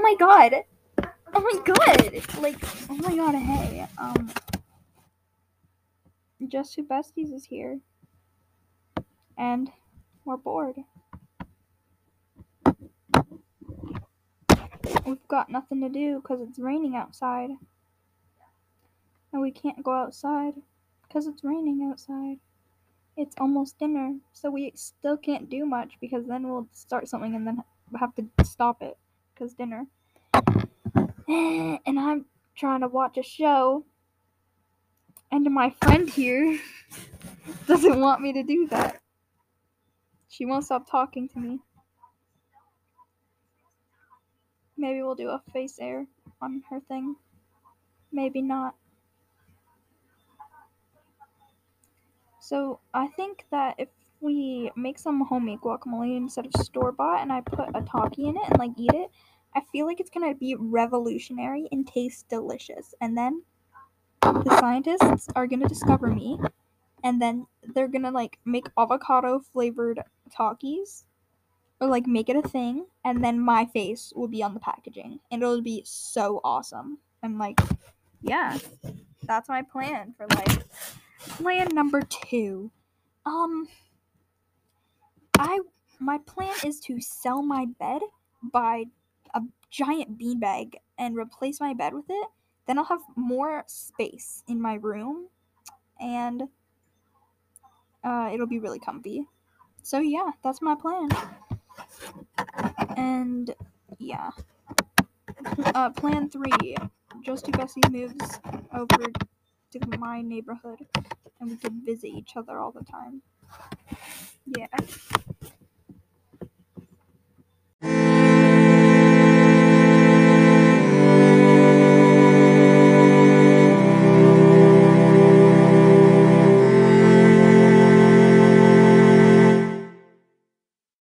my god. Oh my god. Like, oh my god, hey. Um Just Two Besties is here. And we're bored. We've got nothing to do because it's raining outside. And we can't go outside because it's raining outside. It's almost dinner, so we still can't do much because then we'll start something and then have to stop it dinner. And I'm trying to watch a show, and my friend here doesn't want me to do that. She won't stop talking to me. Maybe we'll do a face air on her thing. Maybe not. So I think that if we make some homemade guacamole instead of store bought and I put a Taki in it and like eat it, I feel like it's gonna be revolutionary and taste delicious. And then the scientists are gonna discover me and then they're gonna like make avocado flavored Takis, or like make it a thing and then my face will be on the packaging and it'll be so awesome. I'm like, yeah, that's my plan for life. Plan number two. Um I my plan is to sell my bed, buy a giant beanbag and replace my bed with it. Then I'll have more space in my room and uh, it'll be really comfy. So yeah, that's my plan. And yeah. Uh, plan three. Just Josie Bessie moves over to my neighborhood and we can visit each other all the time.